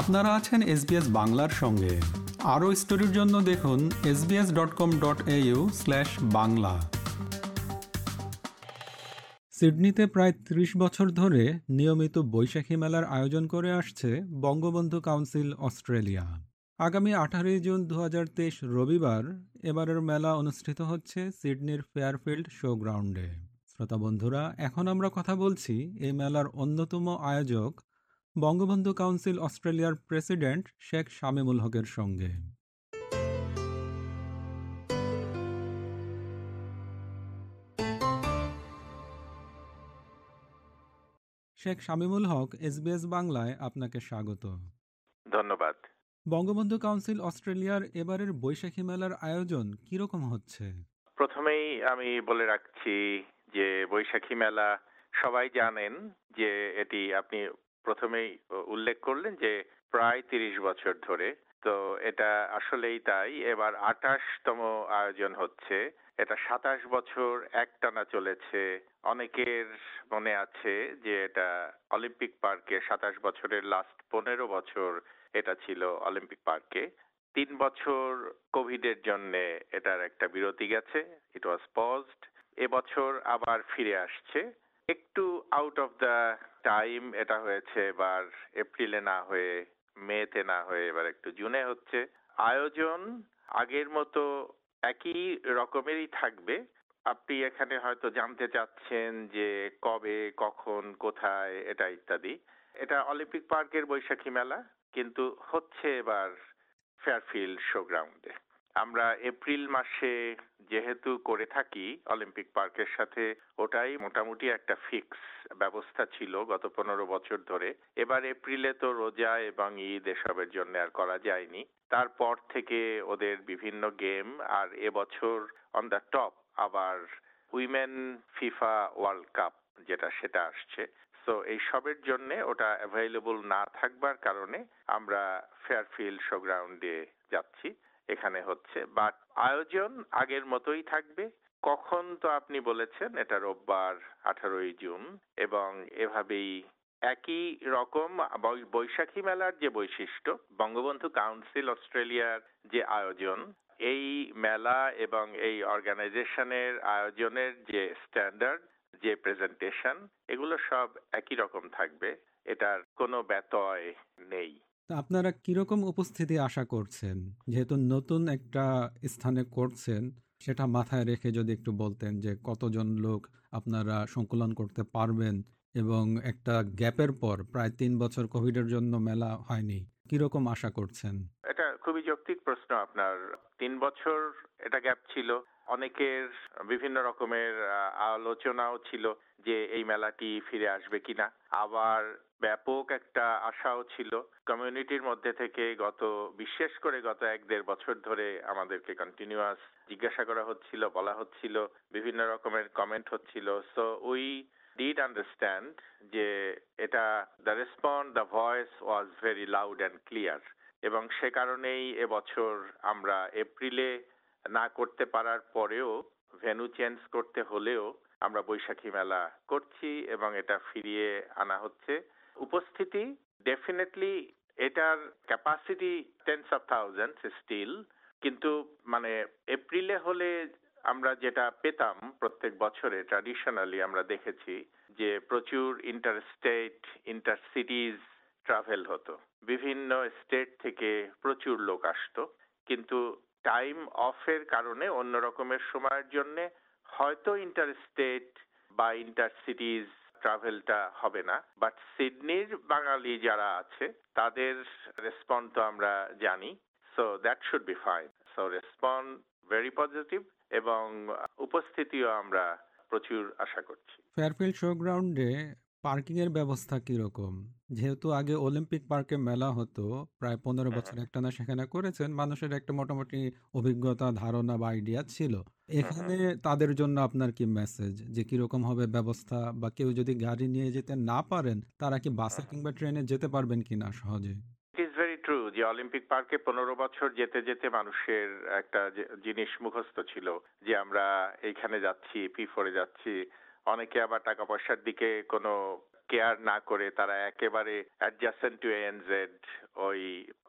আপনারা আছেন এসবিএস বাংলার সঙ্গে। আরও স্টোরির জন্য দেখুন SBS dot com dot AU slash Bangla. সিডনিতে প্রায় ত্রিশ বছর ধরে নিয়মিত বৈশাখী মেলার আয়োজন করে আসছে বঙ্গবন্ধু কাউন্সিল অস্ট্রেলিয়া। আগামী আঠারোই জুন দু হাজার তেইশ রবিবার এবারের মেলা অনুষ্ঠিত হচ্ছে সিডনির ফেয়ারফিল্ড শো গ্রাউন্ডে শ্রোতা বন্ধুরা, এখন আমরা কথা বলছি এই মেলার অন্যতম আয়োজক বঙ্গবন্ধু কাউন্সিল অস্ট্রেলিয়ার প্রেসিডেন্ট শেখ শামীমুল হকের সঙ্গে। শেখ শামিমুল হক এসবিএস বাংলায় আপনাকে স্বাগত। ধন্যবাদ। বঙ্গবন্ধু কাউন্সিল অস্ট্রেলিয়ার এবারের বৈশাখী মেলার আয়োজন কীরকম হচ্ছে? প্রথমেই আমি বলে রাখছি যে বৈশাখী মেলা সবাই জানেন যে এটি আপনি প্রথমেই উল্লেখ করলেন যে প্রায় তিরিশ বছর ধরে। তো এটা আসলেই তাই। এবার আঠাশতম আয়োজন হচ্ছে। এটা সাতাশ বছর একটানা চলেছে। অনেকের মনে আছে যে এটা অলিম্পিক পার্কে সাতাশ বছরের লাস্ট পনেরো বছর এটা ছিল অলিম্পিক পার্কে। তিন বছর কোভিডের জন্য এটার একটা বিরতি গেছে। ইট ওয়াজ পজড এবছর আবার ফিরে আসছে। একটু আউট অফ দ্য টাইম এটা হয়েছে এবার এপ্রিলে না হয়ে, মেতে না হয়ে এবার একটু জুনে হচ্ছে। আয়োজন আগের মতো একই রকমেরই থাকবে। আপনি এখানে হয়তো জানতে চাচ্ছেন যে কবে, কখন, কোথায় এটা ইত্যাদি। এটা অলিম্পিক পার্কের বৈশাখী মেলা, কিন্তু হচ্ছে এবার ফেয়ারফিল্ড শো গ্রাউন্ডে আমরা এপ্রিল মাসে যেহেতু করে থাকি অলিম্পিক পার্কের সাথে, ওটাই মোটামুটি একটা ফিক্স ব্যবস্থা ছিল গত পনেরো বছর ধরে। এবার এপ্রিলে তো রোজা এবং ঈদ এসবের জন্য আর করা যায়নি। তারপর থেকে ওদের বিভিন্ন গেম আর এবছর অন দ্য টপ আবার উইমেন ফিফা ওয়ার্ল্ড কাপ যেটা সেটা আসছে। তো এই সবের জন্য ওটা অ্যাভেলেবল না থাকবার কারণে আমরা ফেয়ারফিল্ড শো গ্রাউন্ডে যাচ্ছি। এখানে হচ্ছে। বাট আয়োজন আগের মতোই থাকবে। কখন তো আপনি বলেছেন, এটা রোববার, আঠারোই জুন, এবং এভাবেই একই রকম বৈশাখী মেলার যে বৈশিষ্ট্য, বঙ্গবন্ধু কাউন্সিল অস্ট্রেলিয়ার যে আয়োজন, এই মেলা এবং এই অর্গানাইজেশনের আয়োজনের যে স্ট্যান্ডার্ড, যে প্রেজেন্টেশন, এগুলো সব একই রকম থাকবে। এটার কোনো ব্যতয় নেই। আপনারা কীরকম উপস্থিতি আশা করছেন? যেহেতু নতুন একটা স্থানে করছেন, সেটা মাথায় রেখে যদি একটু বলতেন যে কতজন লোক আপনারা সংকলন করতে পারবেন এবং একটা গ্যাপের পর প্রায় তিন বছর কোভিডের জন্য মেলা হয়নি, কীরকম আশা করছেন? এটা খুবই যৌক্তিক প্রশ্ন আপনার। তিন বছর এটা গ্যাপ ছিল, অনেকের বিভিন্ন রকমের আলোচনাও ছিল যে এই মেলাটি ফিরে আসবে কিনা। আবার ব্যাপক একটা আশাও ছিল। কমিউনিটির মধ্যে থেকে গত, বিশেষ করে গত এক দেড় বছর ধরে আমাদেরকে কন্টিনিউয়াস জিজ্ঞাসা করা হচ্ছিল, বলা হচ্ছিল, বিভিন্ন রকমের কমেন্ট হচ্ছিল। সো উই ডিড আন্ডারস্ট্যান্ড যে এটা the respond the voice was very loud and clear এবং সে কারণেই এবছর আমরা এপ্রিলে না করতে পারার পরেও ভেনু চেঞ্জ করতে হলেও আমরা বৈশাখী মেলা করছি এবং এটা ফিরিয়ে আনা হচ্ছে। উপস্থিতি ডেফিনেটলি এটার capacity tens of thousands still কিন্তু মানে এপ্রিলে হলে আমরা যেটা পেতাম প্রত্যেক বছরে ট্র্যাডিশনালি আমরা দেখেছি যে প্রচুর inter state inter cities travel হতো। বিভিন্ন স্টেট থেকে প্রচুর লোক আসতো। কিন্তু টাইম অফের কারণে অন্য রকমের সময়ের জন্য হয়তো ইন্টার স্টেট বা ইন্টার সিটিজ ট্রাভেলটা হবে না। বাট সিডনির বাঙালি যারা আছে, তাদের রেসপন্ড তো আমরা জানি। So that should be fine so respond very positive এবং উপস্থিতিও আমরা প্রচুর আশা করছি। ফেয়ারফিল্ড শো গ্রাউন্ডে পার্কিং এর ব্যবস্থা কীরকম? যেহেতু আগে অলিম্পিক পার্কে মেলা হতো প্রায় পনেরো হ্যাঁ, বছর হ্যাঁ। একটা না সেখানে করেছেন মানুষের একটা মোটামুটি অভিজ্ঞতা ধারণা বা আইডিয়া ছিল। এখানে তাদের জন্য আপনার কি মেসেজ যে কীরকম হবে ব্যবস্থা? বা কেউ যদি গাড়ি নিয়ে যেতে না পারেন তারা কি বাসে কিংবা ট্রেনে যেতে পারবেন কিনা সহজে? ইট ইজ ভেরি ট্রু যে অলিম্পিক পার্কে পনেরো বছর যেতে যেতে মানুষের একটা জিনিস মুখস্থ ছিল যে আমরা এইখানে যাচ্ছি পি ফোরে যাচ্ছি অনেকে আবার টাকা পয়সার দিকে কোনো কেয়ার না করে, তারা একেবারে অ্যাডজাসেন্ট টু এনজেড ওই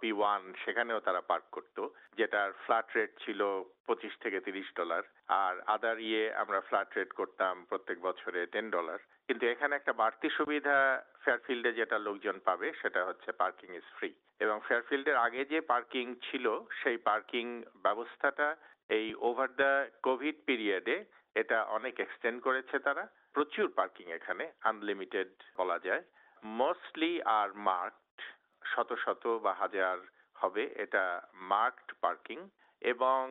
পি ওয়ান সেখানেও তারা পার্ক করতো, যেটার ফ্ল্যাট রেট ছিল পঁচিশ থেকে তিরিশ ডলার আর আদার ইয়ে আমরা ফ্ল্যাট রেট করতাম প্রত্যেক বছরে টেন ডলার কিন্তু এখানে একটা বাড়তি সুবিধা ফেয়ারফিল্ডে যেটা লোকজন পাবে, সেটা হচ্ছে পার্কিং ইজ ফ্রি এবং ফেয়ারফিল্ডের আগে যে পার্কিং ছিল, সেই পার্কিং ব্যবস্থাটা এই ওভার দ্য কোভিড পিরিয়ডে এটা অনেক এক্সটেন্ড করেছে তারা। প্রচুর পার্কিং এখানে আনলিমিটেড বলা যায়। মোস্টলি আর মার্কড শত শত বা হাজার হবে এটা মার্কড পার্কিং এবং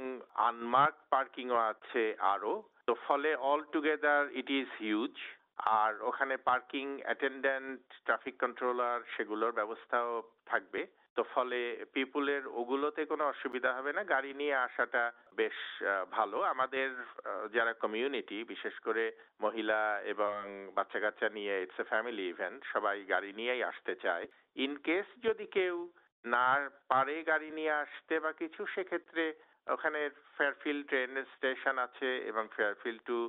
আনমার্ক পার্কিংও আছে আরও। তো ফলে all together it is huge আর ওখানে পার্কিং অ্যাটেন্ডেন্ট ট্রাফিক কন্ট্রোলার সেগুলোর ব্যবস্থাও থাকবে। তো ফলে পিপুলের ওগুলোতে কোনো অসুবিধা হবে না। গাড়ি নিয়ে আসাটা বেশ ভালো। আমাদের যারা কমিউনিটি বিশেষ করে মহিলা এবং বাচ্চা কাচ্চা নিয়ে ইটস এ ফ্যামিলি ইভেন্ট সবাই গাড়ি নিয়েই আসতে চায়। ইন কেস যদি কেউ না পারে গাড়ি নিয়ে আসতে বা কিছু, সেক্ষেত্রে ওখানে ফেয়ারফিল্ড ট্রেন স্টেশন আছে এবং ফেয়ারফিল্ড টু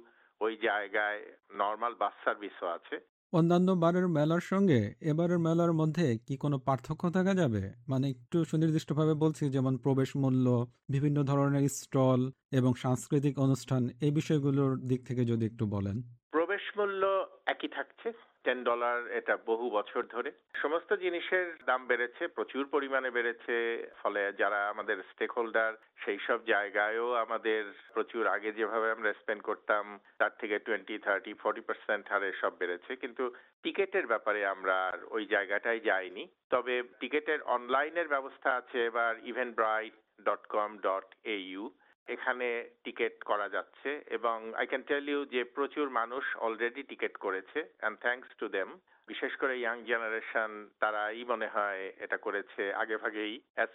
ওই জায়গায় নর্মাল বাস সার্ভিসও আছে। অন্যান্য বারের মেলার সঙ্গে এবারের মেলার মধ্যে কি কোনো পার্থক্য থাকা যাবে? মানে একটু সুনির্দিষ্টভাবে বলছি, যেমন প্রবেশ মূল্য, বিভিন্ন ধরনের স্টল এবং সাংস্কৃতিক অনুষ্ঠান, এই বিষয়গুলোর দিক থেকে যদি একটু বলেন। প্রবেশ মূল্য একই থাকছে। টেন ডলার এটা বহু বছর ধরে। সমস্ত জিনিসের দাম বেড়েছে, প্রচুর পরিমাণে বেড়েছে, ফলে যারা আমাদের স্টেক হোল্ডার সেই সব জায়গায়ও আমাদের প্রচুর আগে যেভাবে আমরা স্পেন্ড করতাম, তার থেকে টোয়েন্টি থার্টি ফর্টি পার্সেন্ট হারে সব বেড়েছে। কিন্তু টিকেটের ব্যাপারে আমরা আর ওই জায়গাটায় যাইনি। তবে টিকেটের অনলাইনের ব্যবস্থা আছে, এবার Eventbrite dot com dot AU এখানে টিকিট করা যাচ্ছে এবং আই ক্যান টেল ইউ যে প্রচুর মানুষ অলরেডি টিকিট করেছে অ্যান্ড থ্যাংকস টু দেম বিশেষ করে ইয়াং জেনারেশন তারাই মনে হয় এটা করেছে আগে ভাগেই। অ্যাজ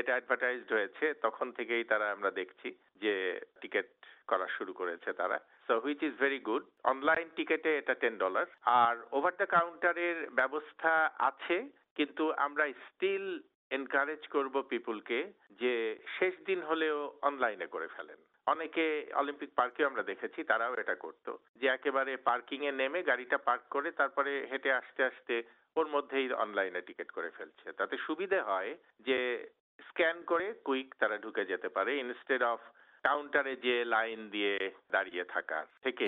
এটা অ্যাডভার্টাইজড হয়েছে, তখন থেকেই তারা আমরা দেখছি যে টিকিট করা শুরু করেছে তারা। So which is very good online টিকেটে এটা টেন ডলার আর ওভার দ্য কাউন্টারের ব্যবস্থা আছে, কিন্তু আমরা স্টিল এনকারেজ করব পিপুলকে যে শেষ দিন হলেও অনলাইনে করে ফেলেন। অনেকে অলিম্পিক পার্কে আমরা দেখেছি, তারাও এটা করত। যে একেবারে পার্কিং এ নেমে গাড়িটা পার্ক করে তারপরে হেঁটে আসতে আসতে ওর মধ্যেই অনলাইনে টিকিট করে ফেলছে। তাতে সুবিধে হয় যে স্ক্যান করে কুইক তারা ঢুকে যেতে পারে। ইনস্টেড অফ কাউন্টারে যে লাইন দিয়ে দাঁড়িয়ে থাকা থেকে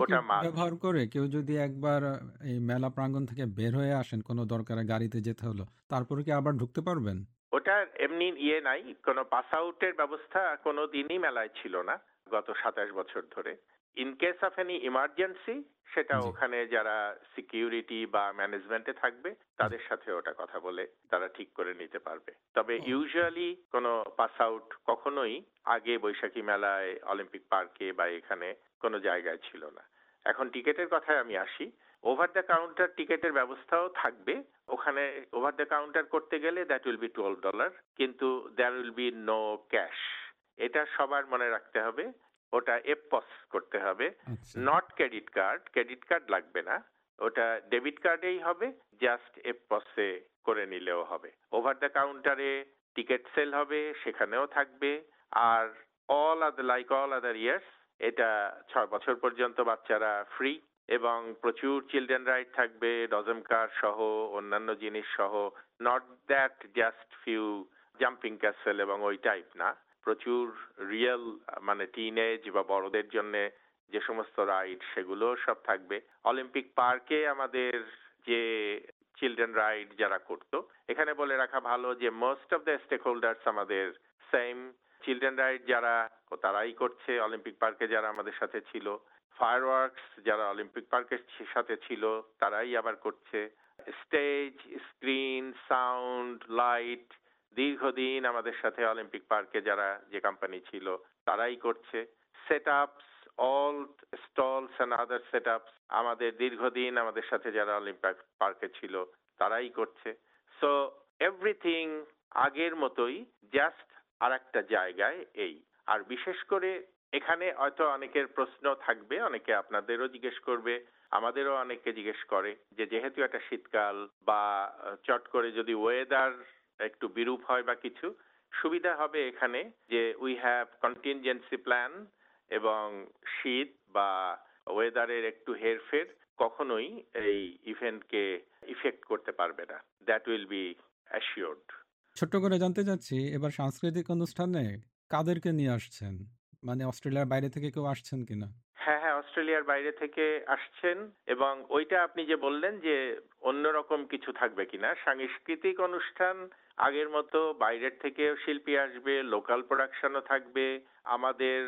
ওটা ব্যবহার করে কেউ যদি একবার এই মেলা প্রাঙ্গণ থেকে বের হয়ে আসেন কোনো দরকারে গাড়িতে যেতে হলো তারপরে কি আবার ঢুকতে পারবেন? ওটা এমনি ইয়ে নাই কোনো পাস আউটের ব্যবস্থা কোনো দিনই মেলায় ছিল না। গত সাতাশ বছর ধরে। In case of any emergency সেটা ওখানে যারা সিকিউরিটি বা ম্যানেজমেন্টে থাকবে তাদের সাথে ওটা কথা বলে তারা ঠিক করে নিতে পারবে। তবে ইউজুয়ালি কোনো পাস আউট কখনোই আগে বৈশাখী মেলায় অলিম্পিক পার্কে বা এখানে কোনো জায়গায় ছিল না। এখন টিকেটের কথায় আমি আসি। ওভার দ্য কাউন্টার টিকেটের ব্যবস্থাও থাকবে। ওখানে ওভার দ্য কাউন্টার করতে গেলে that will be twelve dollar কিন্তু there will be no cash এটা সবার মনে রাখতে হবে ওটা এপস করতে হবে not credit card credit card লাগবে না ওটা ডেবিট কার্ডেই হবে জাস্ট এপসে করে নিলেও হবে। ওভার দ্য কাউন্টারে টিকিট সেল হবে সেখানেও থাকবে আর all other like all other years এটা ছয় বছর পর্যন্ত বাচ্চারা ফ্রি এবং প্রচুর চিলড্রেন রাইড থাকবে ডজম কার সহ অন্যান্য জিনিস সহ not that just few jumping castle এবং ওই টাইপ না। প্রচুর রিয়েল মানে টিনেজ বা বড়দের জন্য যে সমস্ত রাইড সেগুলো সব থাকবে। অলিম্পিক পার্কে আমাদের যে চিলড্রেন রাইড যারা করত, এখানে বলে রাখা ভালো যে most of the stakeholders আমাদের সেম চিলড্রেন রাইড যারা, তারাই করছে অলিম্পিক পার্কে যারা আমাদের সাথে ছিল। ফায়ারওয়ার্কস যারা অলিম্পিক পার্কের সাথে ছিল, তারাই আবার করছে। স্টেজ স্ক্রিন সাউন্ড লাইট দীর্ঘদিন আমাদের সাথে অলিম্পিক পার্কে যারা যে কোম্পানি ছিল, তারাই করছে। Setups all stalls and other setups আমাদের দীর্ঘদিন আমাদের সাথে যারা অলিম্পিক পার্কে ছিল, তারাই করছে। সো এভরিথিং আগের মতোই জাস্ট আর একটা জায়গায় এই। আর বিশেষ করে এখানে হয়তো অনেকের প্রশ্ন থাকবে, অনেকে আপনাদেরও জিজ্ঞেস করবে, আমাদেরও অনেকে জিজ্ঞেস করে যে যেহেতু একটা শীতকাল বা চট করে যদি ওয়েদার একটু বিরূপ হয় বা কিছু সুবিধা হবে এখানে যে উই হ্যাভ কন্টিনজেন্সি প্ল্যান এবং শীত বা ওয়েদারের একটু হেরফের কখনোই এই ইভেন্টকে ইফেক্ট করতে পারবে না। দ্যাট উইল বি অ্যাসিওর্ড ছোট্ট করে জানতে চাচ্ছি এবার সাংস্কৃতিক অনুষ্ঠানে কাদেরকে নিয়ে আসছেন? মানে অস্ট্রেলিয়ার বাইরে থেকে কেউ আসছেন কিনা হ্যাঁ হ্যাঁ অস্ট্রেলিয়ার বাইরে থেকে আসছেন এবং ওইটা আপনি যে বললেন যে অন্যরকম কিছু থাকবে কিনা সাংস্কৃতিক অনুষ্ঠান আগের মতো বাইরের থেকেও শিল্পী আসবে লোকাল প্রোডাকশনও থাকবে। আমাদের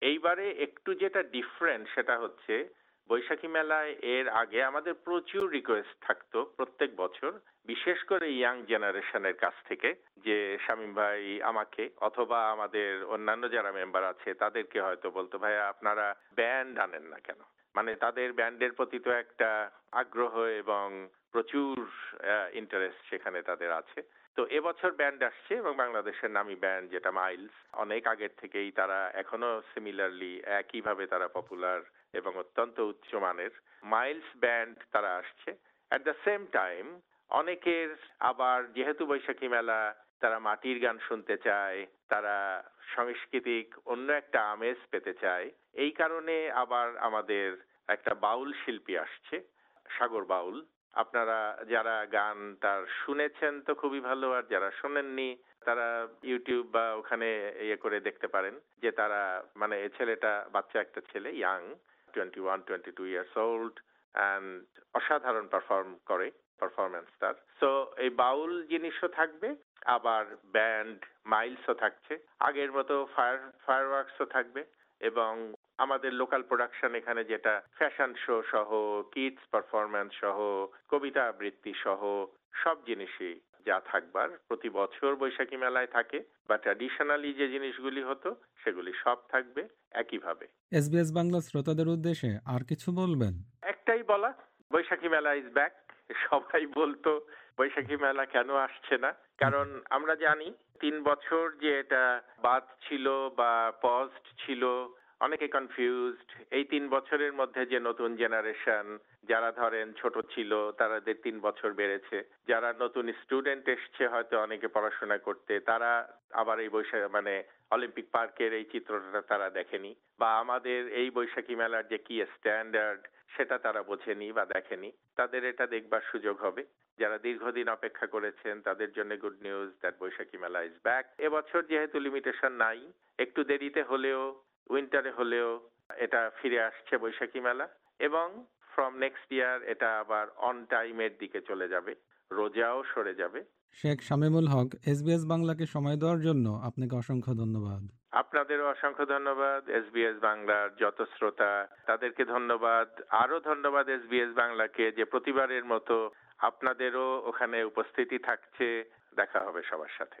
এইবারে একটু যেটা ডিফারেন্ট সেটা হচ্ছে বৈশাখী মেলায় এর আগে আমাদের প্রচুর রিকোয়েস্ট থাকতো প্রত্যেক বছর, বিশেষ করে ইয়াং জেনারেশনের কাছ থেকে, যে শামীম ভাই আমাকে অথবা আমাদের অন্যান্য যারা মেম্বার আছে, তাদেরকে হয়তো বলতো, ভাইয়া, আপনারা ব্যান্ড আনেন না কেন? মানে তাদের ব্যান্ডের প্রতি তো একটা আগ্রহ এবং প্রচুর ইন্টারেস্ট সেখানে তাদের আছে। তো এবছর ব্যান্ড আসছে এবং বাংলাদেশের নামী ব্যান্ড যেটা মাইলস অনেক আগের থেকেই তারা এখনও সিমিলারলি একইভাবে তারা পপুলার এবং অত্যন্ত উচ্চমানের মাইলস ব্যান্ড তারা আসছে। অ্যাট দ্য সেম টাইম অনেকের আবার যেহেতু বৈশাখী মেলা, তারা মাটির গান শুনতে চায়, তারা সাংস্কৃতিক অন্য একটা আমেজ পেতে চায়। এই কারণে আবার আমাদের একটা বাউল শিল্পী আসছে, সাগর বাউল। আপনারা যারা গান তার শুনেছেন তো খুবই ভালো, আর যারা শোনেননি তারা ইউটিউব বা ওখানে ইয়ে করে দেখতে পারেন যে তারা মানে ছেলেটা, বাচ্চা একটা ছেলে young twenty one twenty two years old and অসাধারণ পারফর্ম করে পারফরমেন্স তার। সো এই বাউল জিনিসও থাকবে, আবার ব্যান্ড মাইলসও থাকছে, আগের মতো ফায়ার ফায়ার ওয়ার্কসও থাকবে, এবং আমাদের লোকাল প্রোডাকশন এখানে যেটা ফ্যাশন শো সহ কিডস পারফরমেন্স সহ কবিতা আবৃত্তি সহ সব জিনিসই যা থাকবার প্রতি বছর বৈশাখী মেলায় থাকে। বা ট্র্যাডিশনালি যে জিনিসগুলি হতো সেগুলি সব থাকবে একইভাবে। এসবিএস বাংলা শ্রোতাদের উদ্দেশ্যে আর কিছু বলবেন? একটাই বলা বৈশাখী মেলা ইজ ব্যাক সবাই বলতো বৈশাখী মেলা কেন আসছে না? কারণ আমরা জানি তিন বছর যে এটা বাদ ছিল বা পজড ছিল অনেকে কনফিউজড এই তিন বছরের মধ্যে যে নতুন জেনারেশন যারা ধরেন ছোট ছিল তাদের তিন বছর বেড়েছে। যারা নতুন স্টুডেন্ট এসছে, হয়তো অনেকে পড়াশোনা করতে, তারা আবার এই বৈশাখ মানে অলিম্পিক পার্কের এই চিত্রটা তারা দেখেনি। বা আমাদের এই বৈশাখী মেলার যে কি স্ট্যান্ডার্ড সেটা তারা বোঝেনি বা দেখেনি। তাদের এটা দেখবার সুযোগ হবে। যারা দীর্ঘদিন অপেক্ষা করেছেন, তাদের জন্য গুড নিউজ দ্যাট বৈশাখী মেলা ইজ ব্যাক এবছর যেহেতু লিমিটেশন নাই, একটু দেরিতে হলেও উইন্টারে হলেও এটা ফিরে আসছে বৈশাখী মেলা এবং ফ্রম নেক্সট ইয়ার এটা আবার অন টাইমের দিকে চলে যাবে রোজাও সরে যাবে। শেখ শামিমুল হক এসবিএস বাংলাকে সময় দেওয়ার জন্য আপনাকে অসংখ্য ধন্যবাদ। আপনাদেরও অসংখ্য ধন্যবাদ এসবিএস বাংলার যত শ্রোতা তাদেরকে ধন্যবাদ। আরও ধন্যবাদ এসবিএস বাংলাকে যে প্রতিবারের মতো আপনাদেরও ওখানে উপস্থিতি থাকছে। দেখা হবে সবার সাথে।